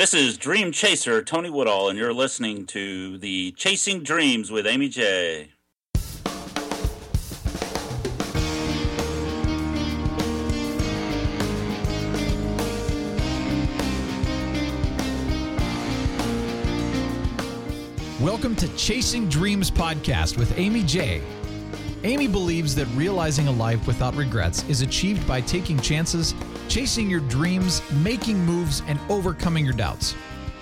This is Dream Chaser Tony Woodall, and you're listening to the Chasing Dreams with Amy J. Welcome to Chasing Dreams podcast with Amy J. Amy believes that realizing a life without regrets is achieved by taking chances, chasing your dreams, making moves, and overcoming your doubts.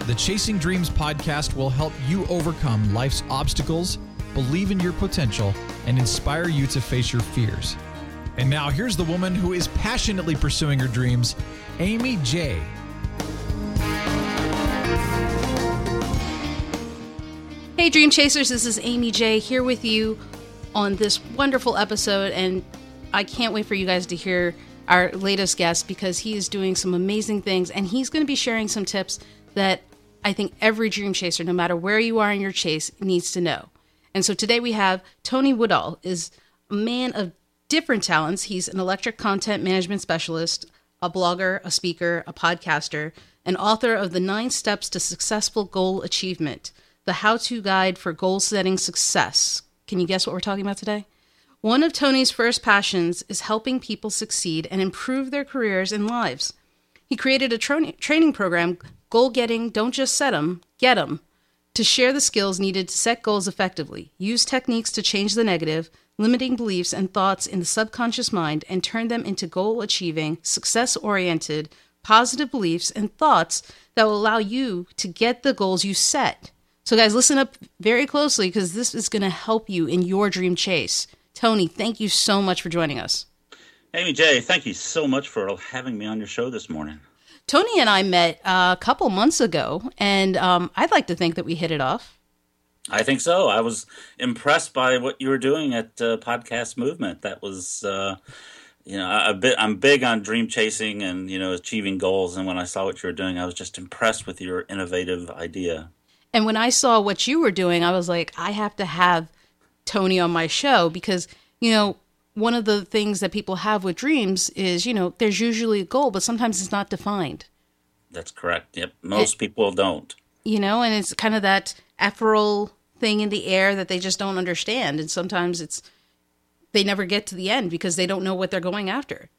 The Chasing Dreams podcast will help you overcome life's obstacles, believe in your potential, and inspire you to face your fears. And now here's the woman who is passionately pursuing her dreams, Amy J. Hey, Dream Chasers, this is Amy J here with you on this wonderful episode, and I can't wait for you guys to hear our latest guest because he is doing some amazing things and he's going to be sharing some tips that I think every dream chaser, no matter where you are in your chase, needs to know. And so today we have Tony Woodall is a man of different talents. He's an electric content management specialist, a blogger, a speaker, a podcaster, and author of the nine steps to successful goal achievement, the how-to guide for goal setting success. Can you guess what we're talking about today? One of Tony's first passions is helping people succeed and improve their careers and lives. He created a tra- training program, Goal Getting Don't Just Set 'em, Get 'em, to share the skills needed to set goals effectively, use techniques to change the negative, limiting beliefs and thoughts in the subconscious mind, and turn them into goal achieving, success oriented, positive beliefs and thoughts that will allow you to get the goals you set. So, guys, listen up very closely because this is going to help you in your dream chase. Tony, thank you so much for joining us. Amy J, thank you so much for having me on your show this morning. Tony and I met a couple months ago, and um, I'd like to think that we hit it off. I think so. I was impressed by what you were doing at uh, Podcast Movement. That was, uh, you know, a bit. I'm big on dream chasing and you know achieving goals. And when I saw what you were doing, I was just impressed with your innovative idea. And when I saw what you were doing, I was like, I have to have Tony on my show because, you know, one of the things that people have with dreams is, you know, there's usually a goal, but sometimes it's not defined. That's correct. Yep. Most it, people don't. You know, and it's kind of that ephemeral thing in the air that they just don't understand. And sometimes it's, they never get to the end because they don't know what they're going after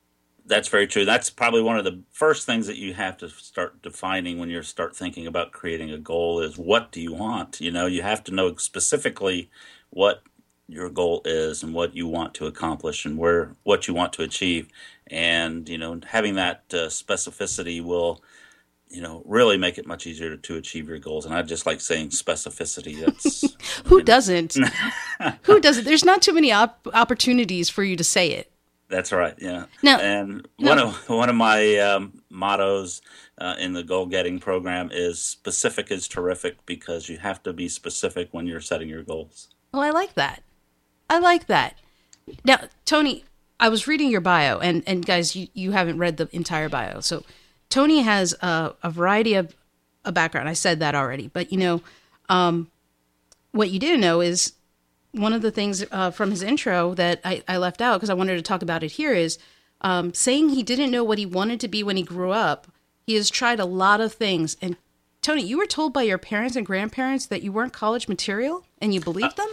that's very true. That's probably one of the first things that you have to start defining when you start thinking about creating a goal is what do you want? You know, you have to know specifically what your goal is and what you want to accomplish and where what you want to achieve. And, you know, having that uh, specificity will you know, really make it much easier to achieve your goals. And I just like saying specificity. That's who you know. doesn't. who doesn't? There's not too many op- opportunities for you to say it. That's right. Yeah. No, and no. one of one of my um, mottos uh, in the goal getting program is specific is terrific because you have to be specific when you're setting your goals. Well, I like that. I like that. Now, Tony, I was reading your bio, and and guys, you you haven't read the entire bio, so Tony has a, a variety of a background. I said that already, but you know, um, what you didn't know is one of the things uh, from his intro that I, I left out because I wanted to talk about it here is um, saying he didn't know what he wanted to be when he grew up. He has tried a lot of things. And Tony, you were told by your parents and grandparents that you weren't college material, and you believed them.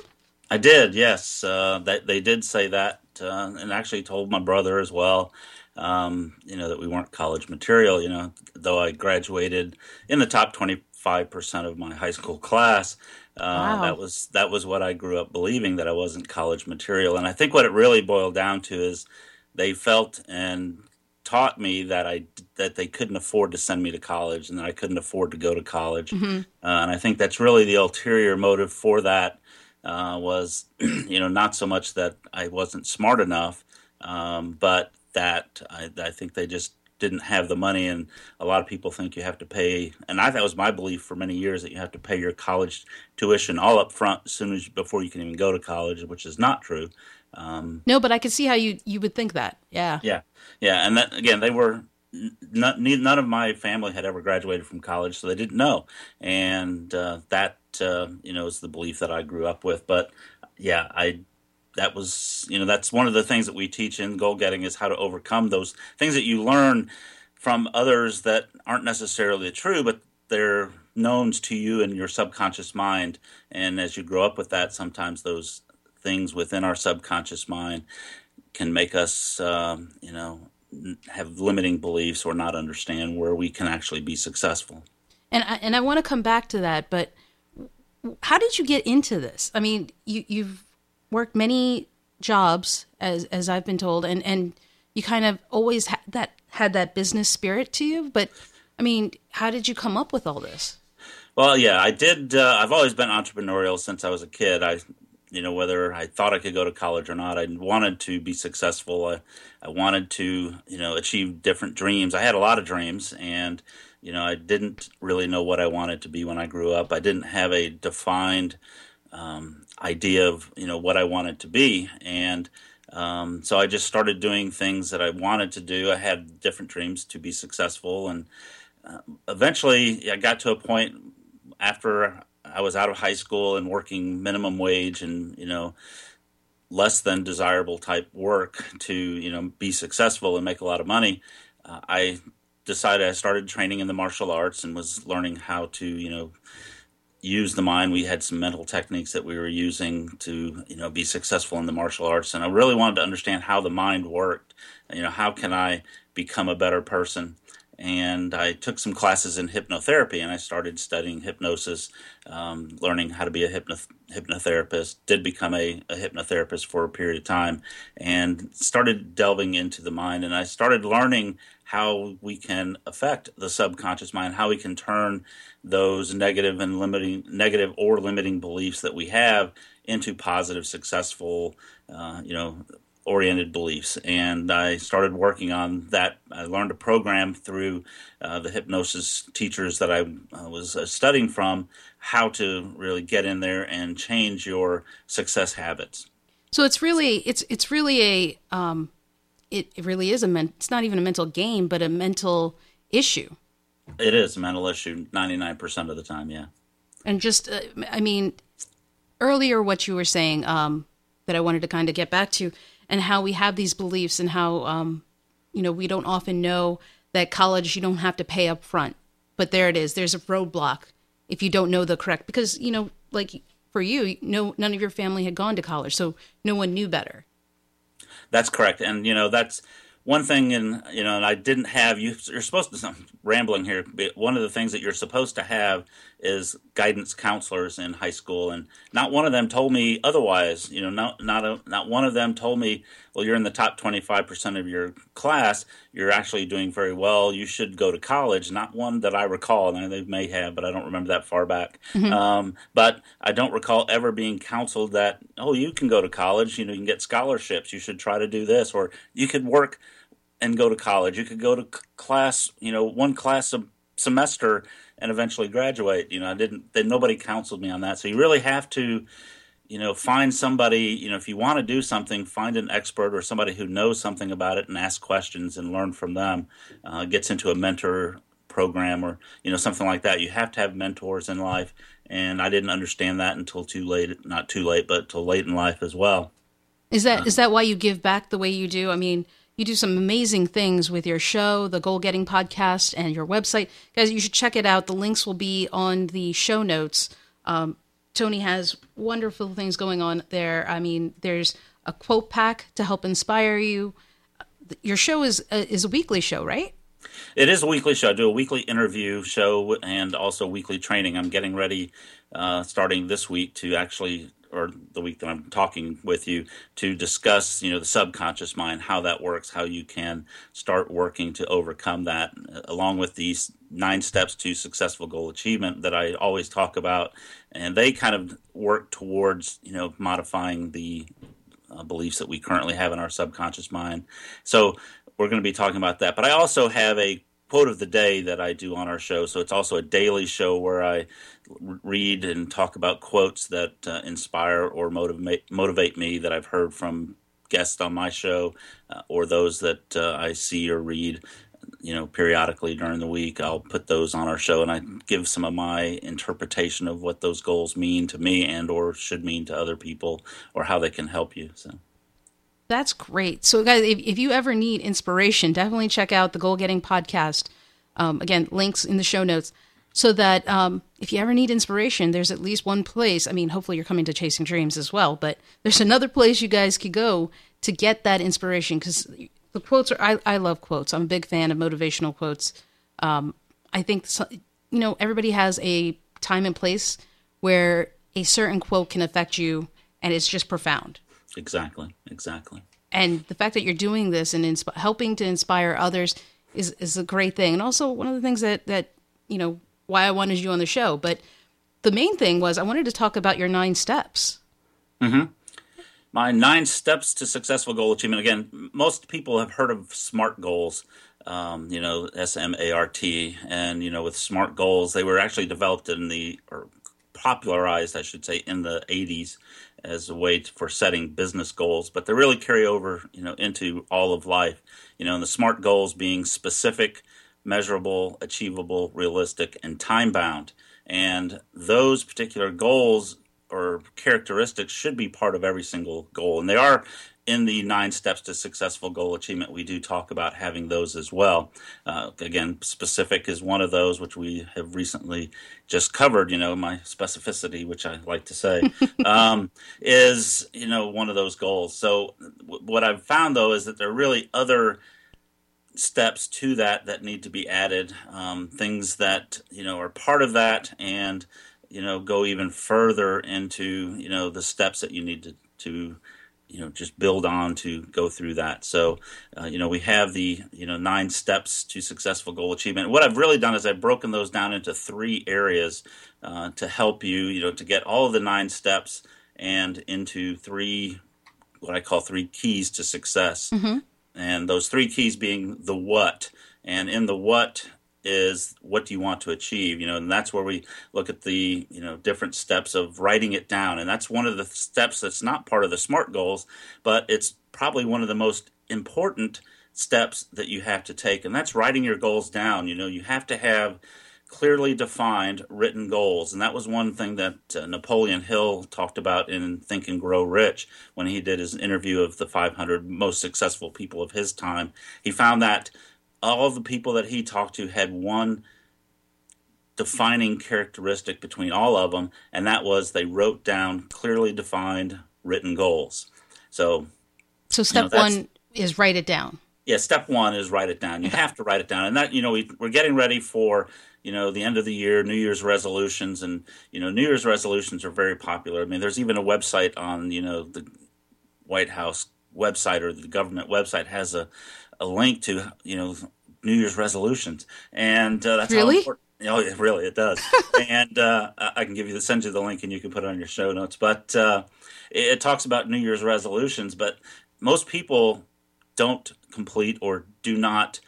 I did, yes. Uh, that they did say that, uh, and actually told my brother as well. Um, you know that we weren't college material. You know, though I graduated in the top twenty five percent of my high school class. Uh, wow. That was that was what I grew up believing that I wasn't college material, and I think what it really boiled down to is they felt and taught me that I that they couldn't afford to send me to college and that I couldn't afford to go to college, mm-hmm. uh, and I think that's really the ulterior motive for that uh, was you know not so much that I wasn't smart enough, um, but that I, I think they just didn't have the money, and a lot of people think you have to pay. And I that was my belief for many years that you have to pay your college tuition all up front as soon as before you can even go to college, which is not true. Um, no, but I can see how you you would think that. Yeah, yeah, yeah. And that again, they were none, none of my family had ever graduated from college, so they didn't know, and uh, that uh, you know is the belief that I grew up with. But yeah, I that was you know that's one of the things that we teach in goal getting is how to overcome those things that you learn from others that aren't necessarily true but they're knowns to you in your subconscious mind, and as you grow up with that, sometimes those things within our subconscious mind can make us, um, you know, have limiting beliefs or not understand where we can actually be successful. And I, and I want to come back to that, but how did you get into this? I mean, you you've worked many jobs as as I've been told, and and you kind of always had that had that business spirit to you. But I mean, how did you come up with all this? Well, yeah, I did. Uh, I've always been entrepreneurial since I was a kid. I, you know, whether I thought I could go to college or not, I wanted to be successful. I, I wanted to, you know, achieve different dreams. I had a lot of dreams, and you know, I didn't really know what I wanted to be when I grew up. I didn't have a defined um, idea of you know what I wanted to be, and um, so I just started doing things that I wanted to do. I had different dreams to be successful, and uh, eventually I got to a point after I was out of high school and working minimum wage and you know less than desirable type work to you know be successful and make a lot of money. Uh, I decided I started training in the martial arts and was learning how to you know use the mind. We had some mental techniques that we were using to, you know, be successful in the martial arts. And I really wanted to understand how the mind worked. You know, how can I become a better person? And I took some classes in hypnotherapy and I started studying hypnosis, um, learning how to be a hypno- hypnotherapist. Did become a, a hypnotherapist for a period of time and started delving into the mind. And I started learning how we can affect the subconscious mind, how we can turn those negative and limiting, negative or limiting beliefs that we have into positive, successful, uh, you know, oriented beliefs. And I started working on that. I learned a program through uh, the hypnosis teachers that I uh, was uh, studying from how to really get in there and change your success habits. So it's really it's it's really a um, it, it really is a men- it's not even a mental game but a mental issue it is a mental issue 99% of the time yeah and just uh, i mean earlier what you were saying um, that i wanted to kind of get back to and how we have these beliefs and how um, you know we don't often know that college you don't have to pay up front but there it is. There's a roadblock if you don't know the correct because you know like for you no none of your family had gone to college so no one knew better. That's correct, and you know that's one thing, and you know, and I didn't have you. You're supposed to. I'm rambling here. One of the things that you're supposed to have is guidance counselors in high school, and not one of them told me otherwise. You know, not not a, not one of them told me, well, you're in the top 25 percent of your class. You're actually doing very well. You should go to college. Not one that I recall. And they may have, but I don't remember that far back. Mm-hmm. Um, but I don't recall ever being counseled that, oh, you can go to college. You know, you can get scholarships. You should try to do this, or you could work and go to college. You could go to class, you know, one class a semester and eventually graduate. You know, I didn't. Then nobody counseled me on that. So you really have to, you know, find somebody. You know, if you want to do something, find an expert or somebody who knows something about it and ask questions and learn from them. Uh, gets into a mentor program or you know something like that. You have to have mentors in life, and I didn't understand that until too late. Not too late, but till late in life as well. Is that uh, is that why you give back the way you do? I mean you do some amazing things with your show, the Goal Getting Podcast, and your website. Guys, you should check it out. The links will be on the show notes. Um, Tony has wonderful things going on there. I mean, there's a quote pack to help inspire you. Your show is uh, is a weekly show, right? It is a weekly show. I do a weekly interview show and also weekly training. I'm getting ready, uh, starting this week, to actually or the week that I'm talking with you to discuss, you know, the subconscious mind, how that works, how you can start working to overcome that, along with these nine steps to successful goal achievement that I always talk about, and they kind of work towards, you know, modifying the uh, beliefs that we currently have in our subconscious mind. So we're going to be talking about that, but I also have a quote of the day that I do on our show. So it's also a daily show where I read and talk about quotes that uh, inspire or motivate motivate me that I've heard from guests on my show uh, or those that uh, I see or read you know periodically during the week I'll put those on our show and I give some of my interpretation of what those goals mean to me and or should mean to other people or how they can help you so that's great. So, guys, if, if you ever need inspiration, definitely check out the Goal Getting podcast. Um, again, links in the show notes. so that um, if you ever need inspiration, there's at least one place. I mean, hopefully you're coming to Chasing Dreams as well, but there's another place you guys could go to get that inspiration because the quotes are. I, I love quotes. I'm a big fan of motivational quotes. Um, I think you know everybody has a time and place where a certain quote can affect you, and it's just profound. Exactly. Exactly. And the fact that you're doing this and insp- helping to inspire others is is a great thing. And also one of the things that that you know why I wanted you on the show. But the main thing was I wanted to talk about your nine steps. Mm-hmm. My nine steps to successful goal achievement. Again, most people have heard of SMART goals. Um, you know, S M A R T, and you know, with SMART goals, they were actually developed in the or popularized, I should say, in the '80s as a way to, for setting business goals. But they really carry over, you know, into all of life. You know, and the SMART goals being specific, measurable, achievable, realistic, and time bound. And those particular goals or characteristics should be part of every single goal. And they are in the nine steps to successful goal achievement. We do talk about having those as well. Uh, again, specific is one of those, which we have recently just covered. You know, my specificity, which I like to say, um, is, you know, one of those goals. So, w- what I've found though is that there are really other steps to that that need to be added, um, things that you know are part of that, and you know go even further into you know the steps that you need to to you know just build on to go through that. So uh, you know we have the you know nine steps to successful goal achievement. What I've really done is I've broken those down into three areas uh, to help you you know to get all of the nine steps and into three what I call three keys to success. Mm-hmm and those three keys being the what and in the what is what do you want to achieve you know and that's where we look at the you know different steps of writing it down and that's one of the steps that's not part of the smart goals but it's probably one of the most important steps that you have to take and that's writing your goals down you know you have to have clearly defined written goals. And that was one thing that uh, Napoleon Hill talked about in Think and Grow Rich when he did his interview of the 500 most successful people of his time. He found that all of the people that he talked to had one defining characteristic between all of them, and that was they wrote down clearly defined written goals. So, so step you know, one is write it down. Yeah, step one is write it down. You have to write it down, and that you know we, we're getting ready for you know the end of the year new year's resolutions and you know new year's resolutions are very popular i mean there's even a website on you know the white house website or the government website has a, a link to you know new year's resolutions and uh, that's really Oh, yeah, really, it does. and uh, I can give you the send you the link, and you can put it on your show notes. But uh, it, it, talks about New Year's resolutions. But most people don't complete or do not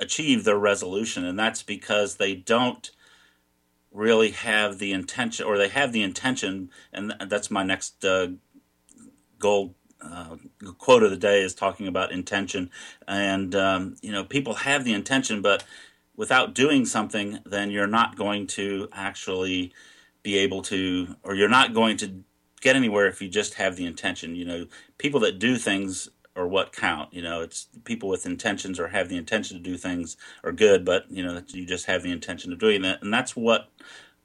achieve their resolution, and that's because they don't really have the intention, or they have the intention, and that's my next uh, goal. Uh, quote of the day is talking about intention, and um, you know people have the intention, but without doing something, then you're not going to actually be able to, or you're not going to get anywhere if you just have the intention. You know, people that do things or what count. You know, it's people with intentions or have the intention to do things are good, but you know, you just have the intention of doing that, and that's what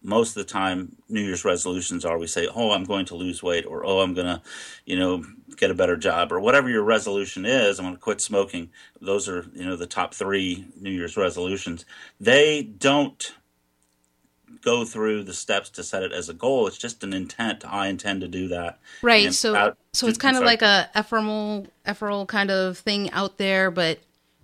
most of the time New Year's resolutions are. We say, "Oh, I'm going to lose weight," or "Oh, I'm going to, you know, get a better job," or whatever your resolution is. I'm going to quit smoking. Those are, you know, the top three New Year's resolutions. They don't go through the steps to set it as a goal. It's just an intent. I intend to do that. Right. And so so it's kind of like a ephemeral ephemeral kind of thing out there, but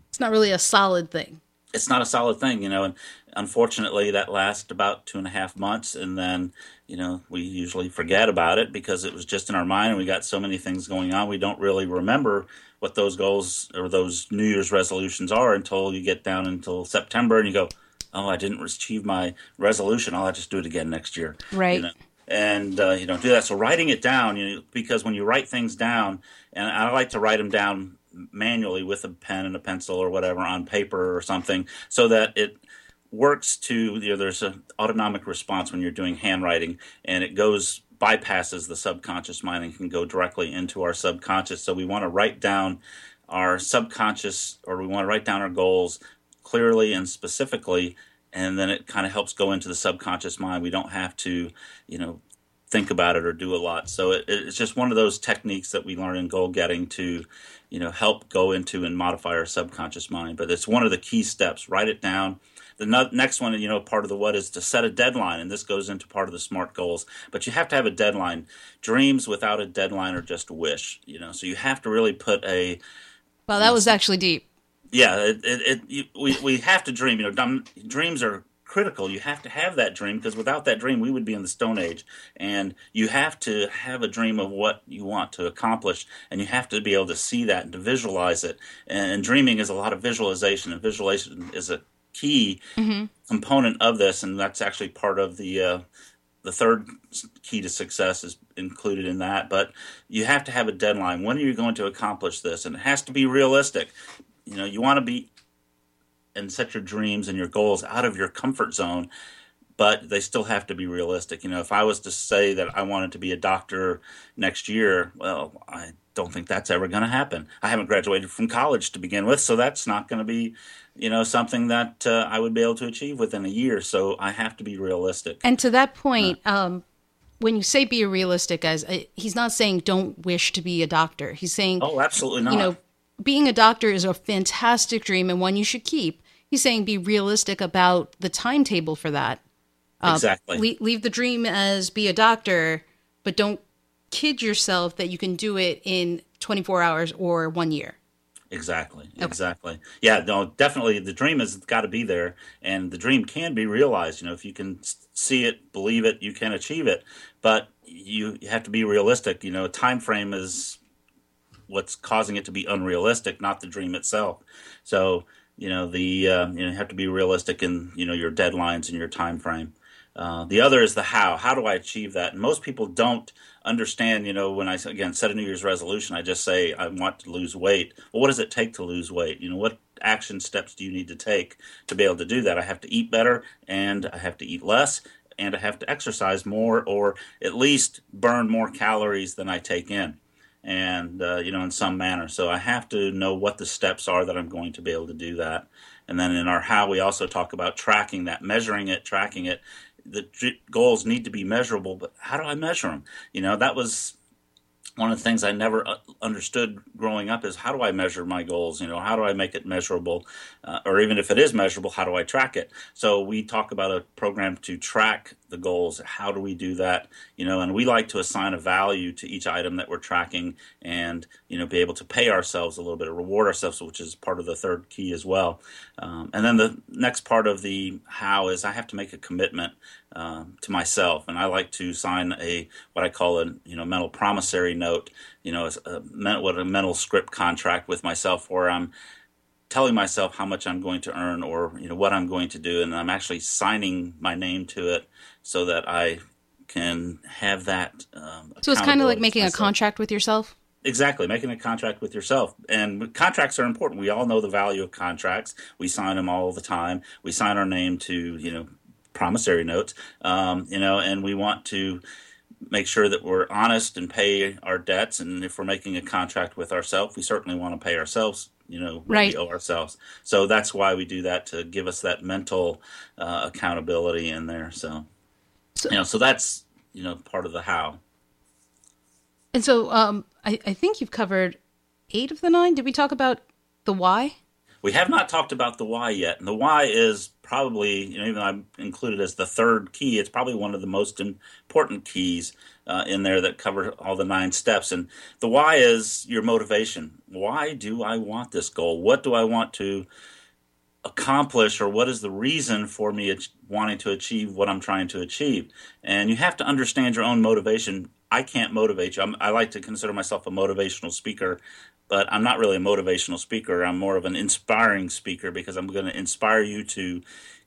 it's not really a solid thing. It's not a solid thing, you know, and unfortunately that lasts about two and a half months and then, you know, we usually forget about it because it was just in our mind and we got so many things going on we don't really remember what those goals or those New Year's resolutions are until you get down until September and you go, oh, I didn't achieve my resolution. I'll just do it again next year. Right. You know? And uh, you don't do that. So writing it down, you know, because when you write things down, and I like to write them down manually with a pen and a pencil or whatever on paper or something, so that it works to you know there's an autonomic response when you're doing handwriting, and it goes bypasses the subconscious mind and can go directly into our subconscious. So we want to write down our subconscious or we want to write down our goals clearly and specifically and then it kind of helps go into the subconscious mind. We don't have to, you know, think about it or do a lot. So it, it's just one of those techniques that we learn in goal getting to, you know, help go into and modify our subconscious mind. But it's one of the key steps. Write it down. The no- next one, you know, part of the what is to set a deadline, and this goes into part of the SMART goals. But you have to have a deadline. Dreams without a deadline are just wish, you know. So you have to really put a. Well, that was actually deep. Yeah, it, it, it you, we we have to dream. You know, dreams are critical. You have to have that dream because without that dream, we would be in the Stone Age. And you have to have a dream of what you want to accomplish, and you have to be able to see that and to visualize it. And, dreaming is a lot of visualization, and visualization is a key mm-hmm. component of this, and that's actually part of the. Uh, the third key to success is included in that, but you have to have a deadline. When are you going to accomplish this? And it has to be realistic. You know, you want to be and set your dreams and your goals out of your comfort zone but they still have to be realistic. You know if i was to say that i wanted to be a doctor next year well i don't think that's ever going to happen. I haven't graduated from college to begin with so that's not going to be you know something that uh, i would be able to achieve within a year so i have to be realistic. And to that point uh, um, when you say be realistic guys he's not saying don't wish to be a doctor. He's saying oh absolutely not. you know being a doctor is a fantastic dream and one you should keep he's saying be realistic about the timetable for that. Uh, exactly. Leave, leave the dream as be a doctor, but don't kid yourself that you can do it in 24 hours or one year. Exactly. Okay. Exactly. Yeah. No. Definitely, the dream has got to be there, and the dream can be realized. You know, if you can see it, believe it, you can achieve it. But you have to be realistic. You know, time frame is what's causing it to be unrealistic, not the dream itself. So you know the uh, you know have to be realistic in you know your deadlines and your time frame. Uh, the other is the how. How do I achieve that? And most people don't understand. You know, when I again set a New Year's resolution, I just say I want to lose weight. Well, what does it take to lose weight? You know, what action steps do you need to take to be able to do that? I have to eat better, and I have to eat less, and I have to exercise more, or at least burn more calories than I take in and uh, you know in some manner. So i have to know what the steps are that i'm going to be able to do that. And then in our how we also talk about tracking that measuring it tracking it. The goals need to be measurable but how do i measure them you know that was one of the things I never uh, understood growing up is how do I measure my goals? You know, how do I make it measurable? Uh, or even if it is measurable, how do I track it? So we talk about a program to track the goals. How do we do that? You know, and we like to assign a value to each item that we're tracking and, you know, be able to pay ourselves a little bit, reward ourselves, which is part of the third key as well. Um, and then the next part of the how is I have to make a commitment um, to myself, and I like to sign a what I call a you know mental promissory note, you know, a, what a mental script contract with myself, where I'm telling myself how much I'm going to earn or you know what I'm going to do, and I'm actually signing my name to it so that I can have that. Um, so it's kind of like making a contract with yourself. Exactly, making a contract with yourself. And contracts are important. We all know the value of contracts. We sign them all the time. We sign our name to, you know, promissory notes, um, you know, and we want to make sure that we're honest and pay our debts. And if we're making a contract with ourselves, we certainly want to pay ourselves, you know, right. we owe ourselves. So that's why we do that to give us that mental uh, accountability in there. So, so, you know, so that's, you know, part of the how. And so um, I, I think you've covered eight of the nine. Did we talk about the why? We have not talked about the why yet. And the why is probably, you know, even though I'm included as the third key, it's probably one of the most important keys uh, in there that cover all the nine steps. And the why is your motivation. Why do I want this goal? What do I want to accomplish, or what is the reason for me wanting to achieve what I'm trying to achieve? And you have to understand your own motivation. I can't motivate you. I'm, i like to consider myself a motivational speaker but I'm not really a motivational speaker. I'm more of an inspiring speaker because I'm going to inspire you to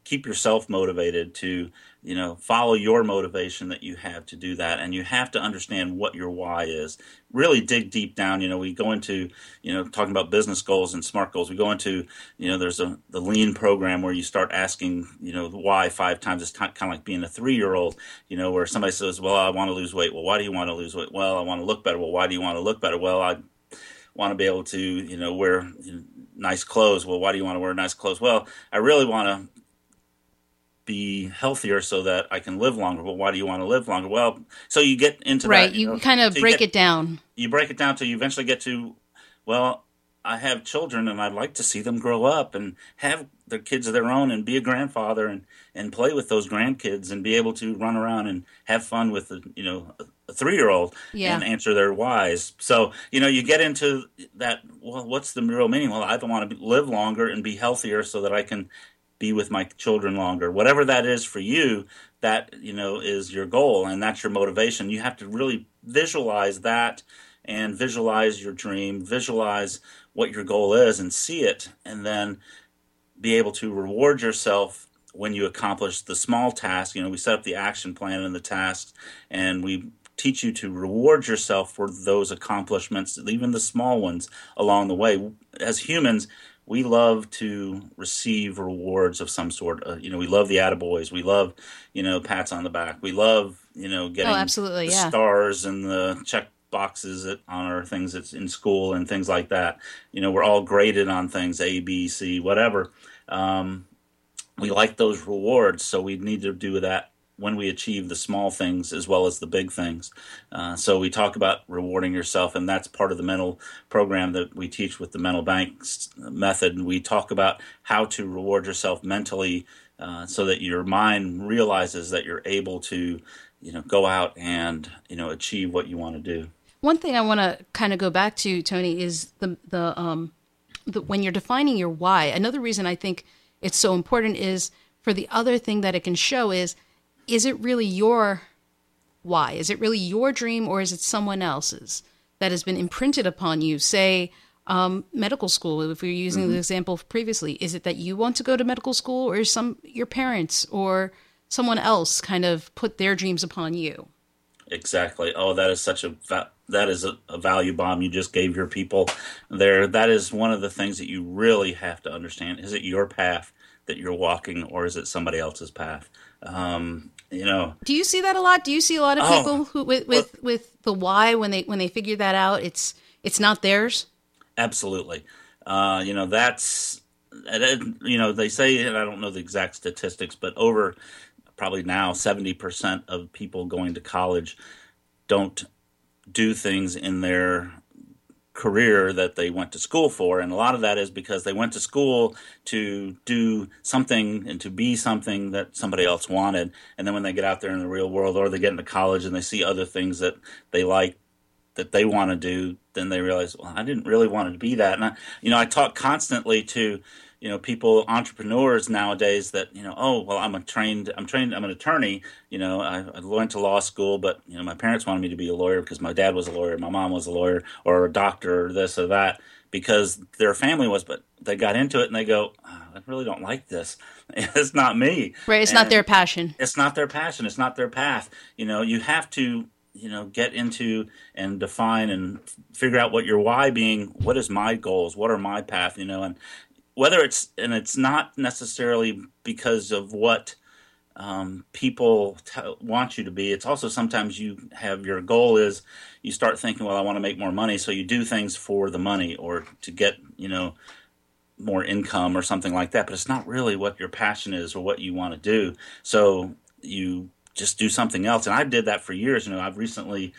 keep yourself motivated to you know follow your motivation that you have to do that. And you have to understand what your why is. Really dig deep down. You know we go into you know talking about business goals and smart goals. We go into you know there's a the lean program where you start asking you know why five times. It's kind of like being a three year old you know where somebody says well i want to lose weight. Well why do you want to lose weight? Well i want to look better. Well why do you want to look better? Well i want to be able to, you know, wear nice clothes. Well, why do you want to wear nice clothes? Well, I really want to be healthier so that I can live longer. Well, why do you want to live longer? Well, so you get into right. that, you know, kind of so break get- it down. You break it down till you eventually get to, well, I have children and I'd like to see them grow up and have their kids of their own and be a grandfather and, and play with those grandkids and be able to run around and have fun with the, you know, a, three year old Yeah. and answer their whys. So, you know, you get into that, well, what's the real meaning? Well, I don't want to live longer and be healthier so that I can be with my children longer. Whatever that is for you, that, you know, is your goal and that's your motivation. You have to really visualize that and visualize your dream, visualize what your goal is and see it and then be able to reward yourself when you accomplish the small task. You know, we set up the action plan and the tasks and we teach you to reward yourself for those accomplishments, even the small ones along the way. As humans, we love to receive rewards of some sort. Uh, you know, we love the attaboys. We love, you know, pats on the back. We love, you know, getting Oh, absolutely, the yeah. stars and the check boxes at, on our things that's in school and things like that. You know, we're all graded on things A, B, C, whatever. Um, we like those rewards, so we need to do that when we achieve the small things as well as the big things. Uh, so we talk about rewarding yourself, and that's part of the mental program that we teach with the mental banks method. And we talk about how to reward yourself mentally uh, so that your mind realizes that you're able to, you know, go out and you know achieve what you want to do. One thing I want to kind of go back to, Tony, is the the um the, when you're defining your why. Another reason I think it's so important is for the other thing that it can show is is it really your why? Is it really your dream or is it someone else's that has been imprinted upon you? Say um, medical school. If we are using the example previously, is it that you want to go to medical school, or is some your parents or someone else kind of put their dreams upon you? Exactly. Oh, that is such a va- that is a, a value bomb you just gave your people there. That is one of the things that you really have to understand. Is it your path that you're walking, or is it somebody else's path? Um, you know, Do you see that a lot? Do you see a lot of Oh, people who with with, with the why when they when they figure that out, it's it's not theirs. Absolutely. Uh, you know, that's, you know, they say, and I don't know the exact statistics, but over probably now 70% of people going to college don't do things in their career that they went to school for. And a lot of that is because they went to school to do something and to be something that somebody else wanted. And then when they get out there in the real world or they get into college and they see other things that they like that they want to do, then they realize, well, I didn't really want to be that. And I, you know, I talk constantly to, you know, people, entrepreneurs nowadays that, you know, oh, well, I'm a trained, I'm trained, I'm an attorney. You know, I, I went to law school, but, you know, my parents wanted me to be a lawyer because my dad was a lawyer, my mom was a lawyer or a doctor or this or that because their family was, but they got into it and they go, oh, I really don't like this. It's not me. Right. It's not their passion. it's not their passion it's not their path you know you have to you know get into and define and figure out what your why being what is my goals what are my path you know and whether it's and it's not necessarily because of what um, people t- want you to be it's also sometimes you have your goal is you start thinking well i want to make more money so you do things for the money or to get you know more income or something like that, but it's not really what your passion is or what you want to do. So you just do something else. And I did that for years. You know, I've recently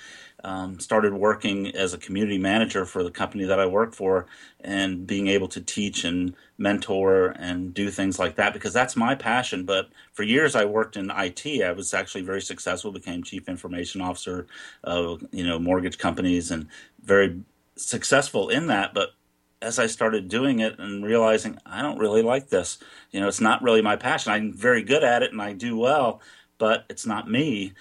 um, started working as a community manager for the company that I work for and being able to teach and mentor and do things like that because that's my passion. But for years I worked in IT. I was actually very successful, became chief information officer of, you know, mortgage companies and very successful in that. But as I started doing it and realizing I don't really like this, you know, it's not really my passion. I'm very good at it and I do well, but it's not me.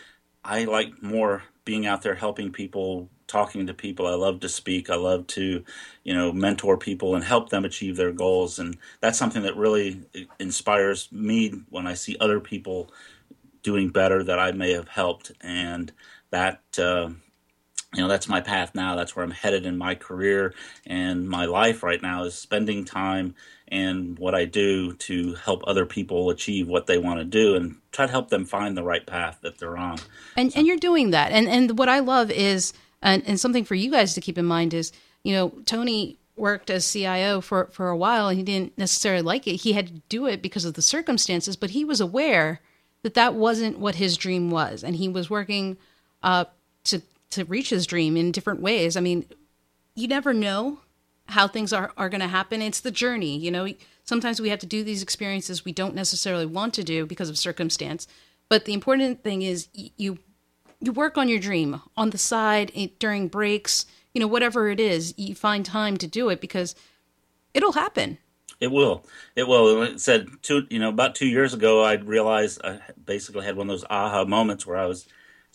I like more being out there helping people, talking to people. I love to speak. I love to, you know, mentor people and help them achieve their goals. And that's something that really inspires me when I see other people doing better that I may have helped. And that, uh, you know that's my path now that's where i'm headed in my career and my life right now is spending time and what i do to help other people achieve what they want to do and try to help them find the right path that they're on and and you're doing that and and what i love is and, and something for you guys to keep in mind is you know tony worked as CIO for for a while, and he didn't necessarily like it. He had to do it because of the circumstances, but he was aware that that wasn't what his dream was, and he was working uh, to to reach his dream in different ways. I mean, you never know how things are, are going to happen. It's the journey, you know. Sometimes we have to do these experiences we don't necessarily want to do because of circumstance. But the important thing is you you work on your dream on the side during breaks, you know, whatever it is, you find time to do it because it'll happen. It will. It will. It said two, you know, about two years ago, I realized I basically had one of those aha moments where I was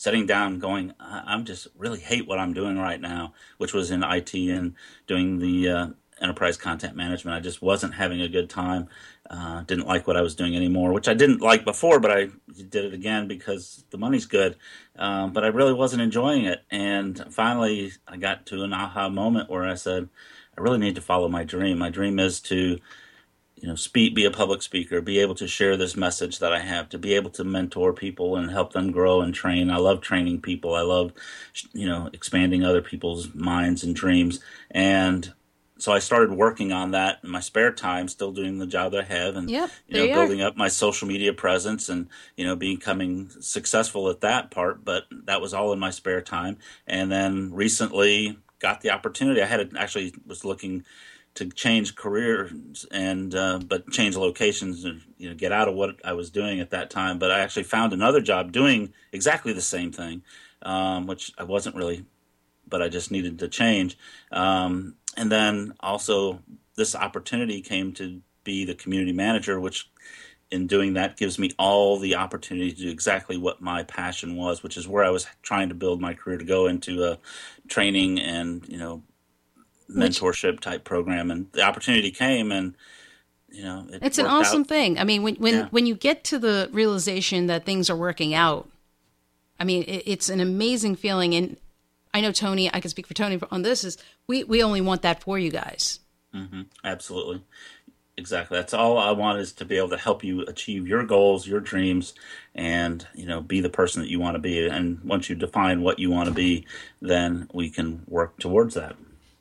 sitting down going, I'm just really hate what I'm doing right now, which was in IT and doing the uh, enterprise content management. I just wasn't having a good time. Uh, didn't like what I was doing anymore, which I didn't like before, but I did it again because the money's good. Um, but I really wasn't enjoying it. And finally, I got to an aha moment where I said, I really need to follow my dream. My dream is to you know speak be a public speaker be able to share this message that i have to be able to mentor people and help them grow and train. I love training people. I love you know expanding other people's minds and dreams. And so i started working on that in my spare time still doing the job that i have and yep, you know building up my social media presence and you know becoming successful at that part but that was all in my spare time. And then recently got the opportunity i had actually was looking to change careers and uh, but change locations and you know get out of what I was doing at that time. But I actually found another job doing exactly the same thing, um, which I wasn't really, but I just needed to change. Um, and then also this opportunity came to be the community manager, which in doing that gives me all the opportunity to do exactly what my passion was, which is where I was trying to build my career to go into uh, training and you know mentorship type program, and the opportunity came, and you know, it it's an awesome out. thing. I mean, when when yeah. when you get to the realization that things are working out, I mean, it, it's an amazing feeling. And I know Tony, I can speak for Tony on this. Is we we only want that for you guys. Mm-hmm. Absolutely. Exactly. That's all I want is to be able to help you achieve your goals, your dreams, and you know, be the person that you want to be. And once you define what you want to be, then we can work towards that.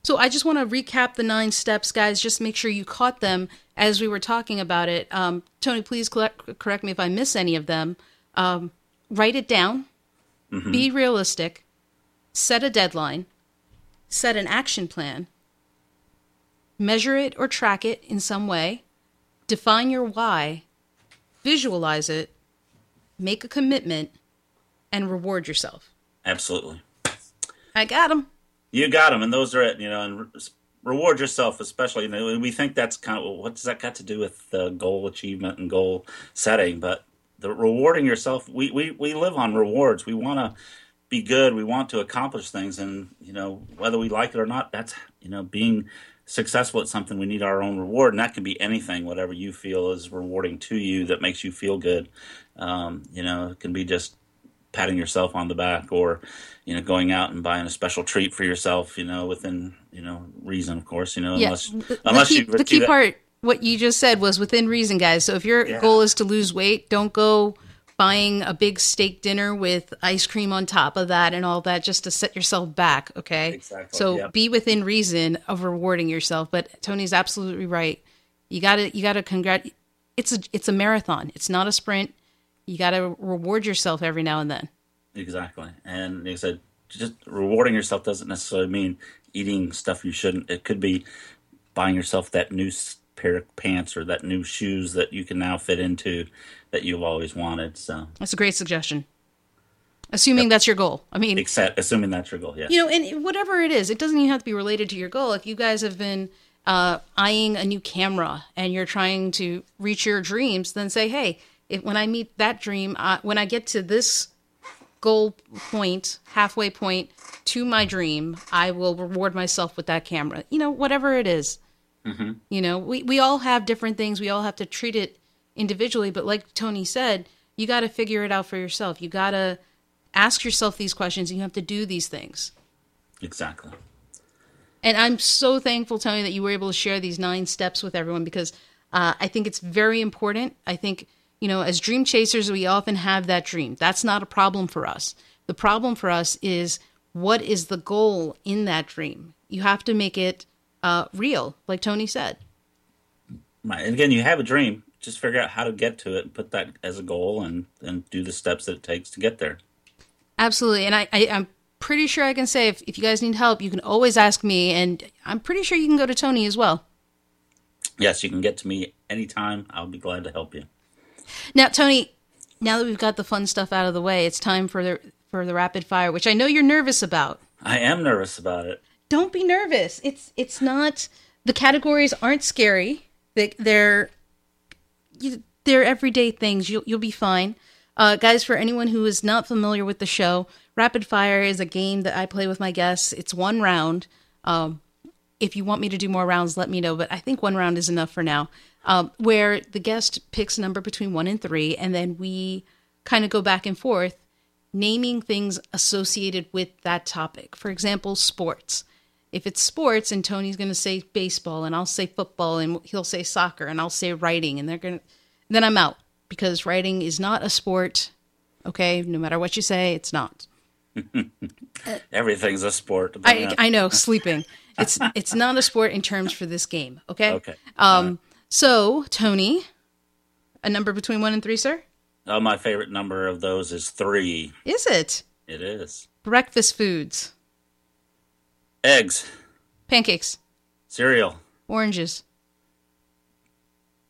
So I just want to recap the nine steps, guys. Just make sure you caught them as we were talking about it. Um, Tony, please correct, correct, me if I miss any of them. Um, write it down. Mm-hmm. Be realistic. Set a deadline. Set an action plan. Measure it or track it in some way. Define your why. Visualize it. Make a commitment. And reward yourself. Absolutely. I got them you got them, and those are it. You know, and reward yourself, especially. You know, we think that's kind of what does that got to do with uh, goal achievement and goal setting, but the rewarding yourself. We we we live on rewards. We want to be good. We want to accomplish things, and you know, whether we like it or not, that's you know, being successful at something, we need our own reward, and that can be anything, whatever you feel is rewarding to you that makes you feel good. Um, you know, it can be just patting yourself on the back or you know going out and buying a special treat for yourself you know within you know reason of course you know yeah. unless the, unless the key, you the key part what you just said was within reason guys so if your yeah. goal is to lose weight don't go buying a big steak dinner with ice cream on top of that and all that just to set yourself back okay exactly. so yep. be within reason of rewarding yourself but tony's absolutely right you gotta you gotta congrat it's a it's a marathon it's not a sprint you got to reward yourself every now and then. Exactly. And I said, just rewarding yourself doesn't necessarily mean eating stuff you shouldn't. It could be buying yourself that new pair of pants or that new shoes that you can now fit into that you've always wanted. So that's a great suggestion. Assuming yep. that's your goal. I mean, Except, assuming that's your goal, yes. You know, and whatever it is, it doesn't even have to be related to your goal. If you guys have been uh, eyeing a new camera and you're trying to reach your dreams, then say, hey, if when I meet that dream, uh, when I get to this goal point, halfway point to my dream, I will reward myself with that camera. You know, whatever it is. Mm-hmm. You know, we, we all have different things. We all have to treat it individually. But like Tony said, you got to figure it out for yourself. You got to ask yourself these questions. You have to do these things. Exactly. And I'm so thankful, Tony, that you were able to share these nine steps with everyone because uh, I think it's very important. I think you know, as dream chasers, we often have that dream. That's not a problem for us. The problem for us is what is the goal in that dream? You have to make it uh, real, like Tony said. And again, you have a dream. Just figure out how to get to it and put that as a goal and, and do the steps that it takes to get there. Absolutely. And I, I, I'm pretty sure I can say if, if you guys need help, you can always ask me. And I'm pretty sure you can go to Tony as well. Yes, you can get to me anytime. I'll be glad to help you. Now, Tony, now that we've got the fun stuff out of the way, it's time for the for the rapid fire, which I know you're nervous about. I am nervous about it. Don't be nervous. It's it's not the categories aren't scary. They, they're they're everyday things. You'll you'll be fine. Uh, guys, for anyone who is not familiar with the show, Rapid Fire is a game that I play with my guests. It's one round. Um, if you want me to do more rounds, let me know. But I think one round is enough for now. Um, where the guest picks a number between one and three, and then we kind of go back and forth, naming things associated with that topic. For example, sports. If it's sports, and Tony's going to say baseball, and I'll say football, and he'll say soccer, and I'll say writing, and they're going to, then I'm out because writing is not a sport. Okay, no matter what you say, it's not. Everything's a sport. I, I know sleeping. It's it's not a sport in terms for this game. Okay. Okay. Um. So Tony, a number between one and three, sir. Oh, my favorite number of those is three. Is it It is. breakfast foods, Eggs, pancakes, cereal. oranges?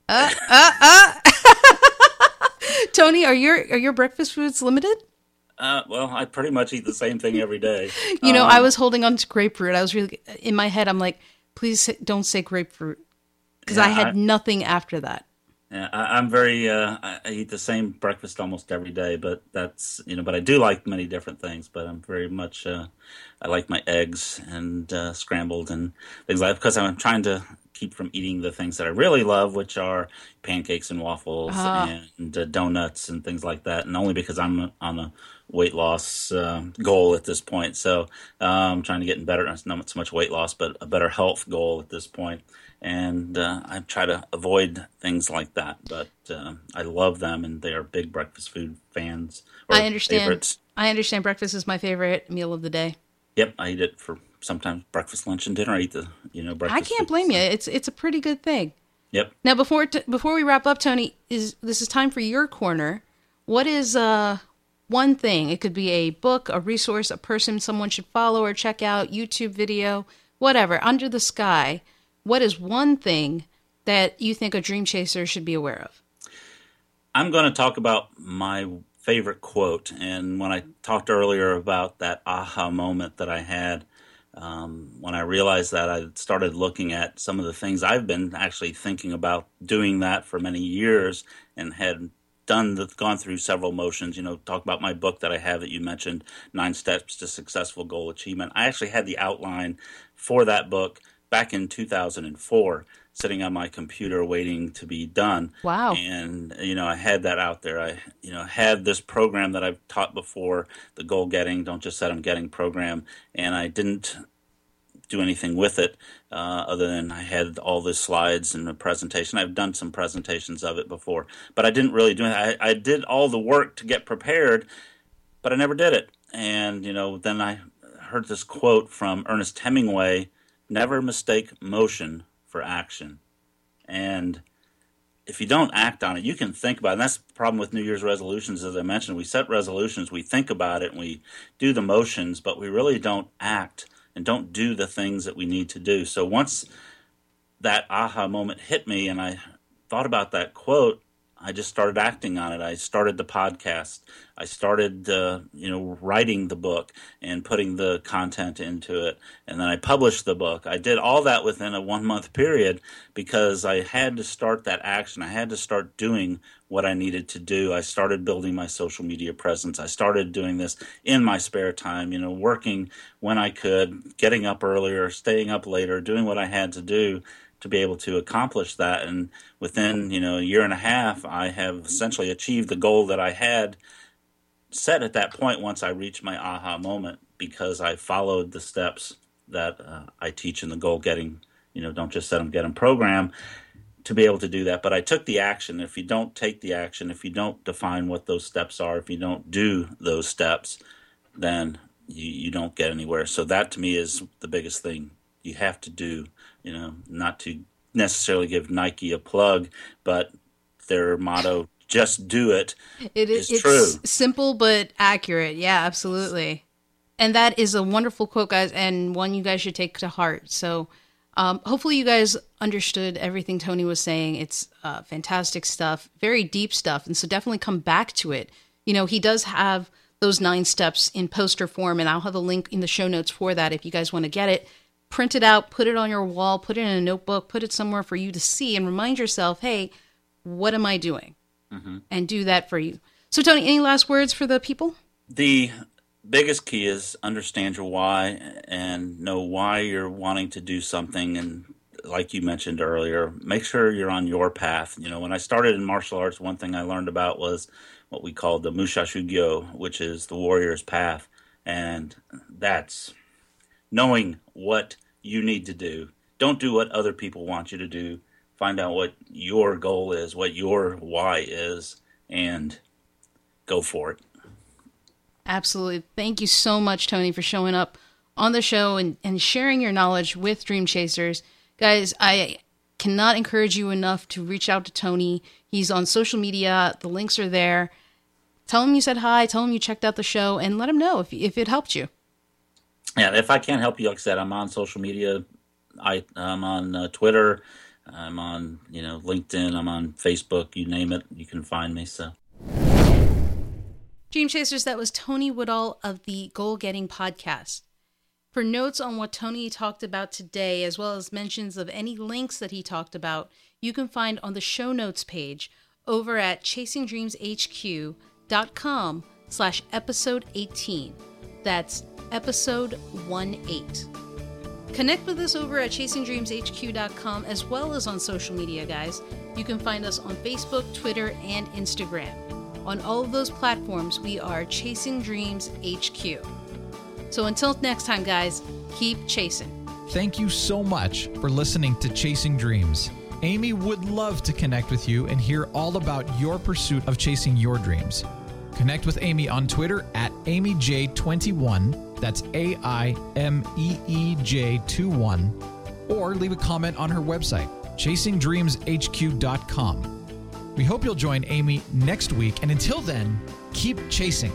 Uh uh uh. Tony, are your are your breakfast foods limited? Uh, well, I pretty much eat the same thing every day. You know, I was holding on to grapefruit. I was really in my head. I'm like, please don't say grapefruit because I had I- nothing after that. Yeah, I, I'm very. Uh, I, I eat the same breakfast almost every day, but that's you know. But I do like many different things. But I'm very much. Uh, I like my eggs and uh, scrambled and things like that because I'm trying to keep from eating the things that I really love, which are pancakes and waffles Ah. and uh, donuts and things like that. And only because I'm on a weight loss uh, goal at this point. So I'm trying to get in better. Not so much weight loss, but a better health goal at this point. and uh, I try to avoid things like that. But uh, I love them, and they are big breakfast food fans. I understand. Favorites. I understand. Breakfast is my favorite meal of the day. Yep, I eat it for sometimes breakfast, lunch, and dinner. I eat the you know breakfast. I can't foods. blame you. It's it's a pretty good thing. Yep. Now before t- before we wrap up, Tony, is this is time for your corner? What is uh one thing? It could be a book, a resource, a person someone should follow or check out, YouTube video, whatever. Under the sky, what is one thing that you think a dream chaser should be aware of? I'm going to talk about my favorite quote. And when I talked earlier about that aha moment that I had, um, when I realized that, I started looking at some of the things I've been actually thinking about doing that for many years and had done the, gone through several motions. You know, talk about my book that I have that you mentioned, Nine Steps to Successful Goal Achievement. I actually had the outline for that book back in 2004 sitting on my computer waiting to be done. Wow. and you know i had that out there. I you know had this program that i've taught before the goal getting don't just set i'm getting program. And i didn't do anything with it uh, other than i had all the slides and the presentation. I've done some presentations of it before but i didn't really do it. I, I did all the work to get prepared but i never did it. And you know then i heard this quote from ernest hemingway never mistake motion for action and if you don't act on it, you can think about it. And that's the problem with New Year's resolutions, as I mentioned. We set resolutions, we think about it, and we do the motions, but we really don't act and don't do the things that we need to do. So once that aha moment hit me and I thought about that quote, I just started acting on it. I started the podcast. I started, uh, you know, writing the book and putting the content into it, and then I published the book. I did all that within a one month period because I had to start that action. I had to start doing what I needed to do. I started building my social media presence. I started doing this in my spare time. You know, working when I could, getting up earlier, staying up later, doing what I had to do to be able to accomplish that. And within you know a year and a half, I have essentially achieved the goal that I had set at that point. Once I reached my aha moment, because I followed the steps that uh, I teach in the goal getting. You know, don't just set them, get them program to be able to do that. But I took the action. If you don't take the action, if you don't define what those steps are, if you don't do those steps, then you, you don't get anywhere. So that to me is the biggest thing you have to do. You know, not to necessarily give Nike a plug, but their motto just do it. It is it's true. simple but accurate. Yeah, absolutely. And that is a wonderful quote, guys, and one you guys should take to heart. So, um, hopefully, you guys understood everything Tony was saying. It's uh, fantastic stuff, very deep stuff, and so definitely come back to it. You know, he does have those nine steps in poster form, and I'll have a link in the show notes for that if you guys want to get it. Print it out, put it on your wall, put it in a notebook, put it somewhere for you to see, and remind yourself, hey, what am I doing? mm-hmm. and do that for you. So, Tony, any last words for the people? The biggest key is understand your why and know why you're wanting to do something. And like you mentioned earlier, make sure you're on your path. You know, when I started in martial arts, one thing I learned about was what we call the Mushashugyo, which is the warrior's path. And that's knowing what you need to do. Don't do what other people want you to do find out what your goal is, what your why is, and go for it. Absolutely. Thank you so much, Tony, for showing up on the show and, and sharing your knowledge with Dream Chasers. Guys, I cannot encourage you enough to reach out to Tony. He's on social media, the links are there. Tell him you said hi, tell him you checked out the show, and let him know if, if it helped you. Yeah, if I can't help you, like I said, I'm on social media. I, I'm on uh, Twitter, I'm on, you know, LinkedIn, I'm on Facebook, you name it, you can find me. So Dream Chasers, that was Tony Woodall of the Goal Getting Podcast. For notes on what Tony talked about today, as well as mentions of any links that he talked about, you can find on the show notes page over at chasingdreamshq.com slash episode 18. That's episode 1-8. Connect with us over at chasingdreamshq.com as well as on social media, guys. You can find us on Facebook, Twitter, and Instagram. On all of those platforms, we are Chasing Dreams HQ. So until next time, guys, keep chasing. Thank you so much for listening to Chasing Dreams. Amy would love to connect with you and hear all about your pursuit of chasing your dreams. Connect with Amy on Twitter at AimeeJ21. That's A I M E E J 21. Or leave a comment on her website, chasingdreamshq.com. We hope you'll join Amy next week, and until then, keep chasing.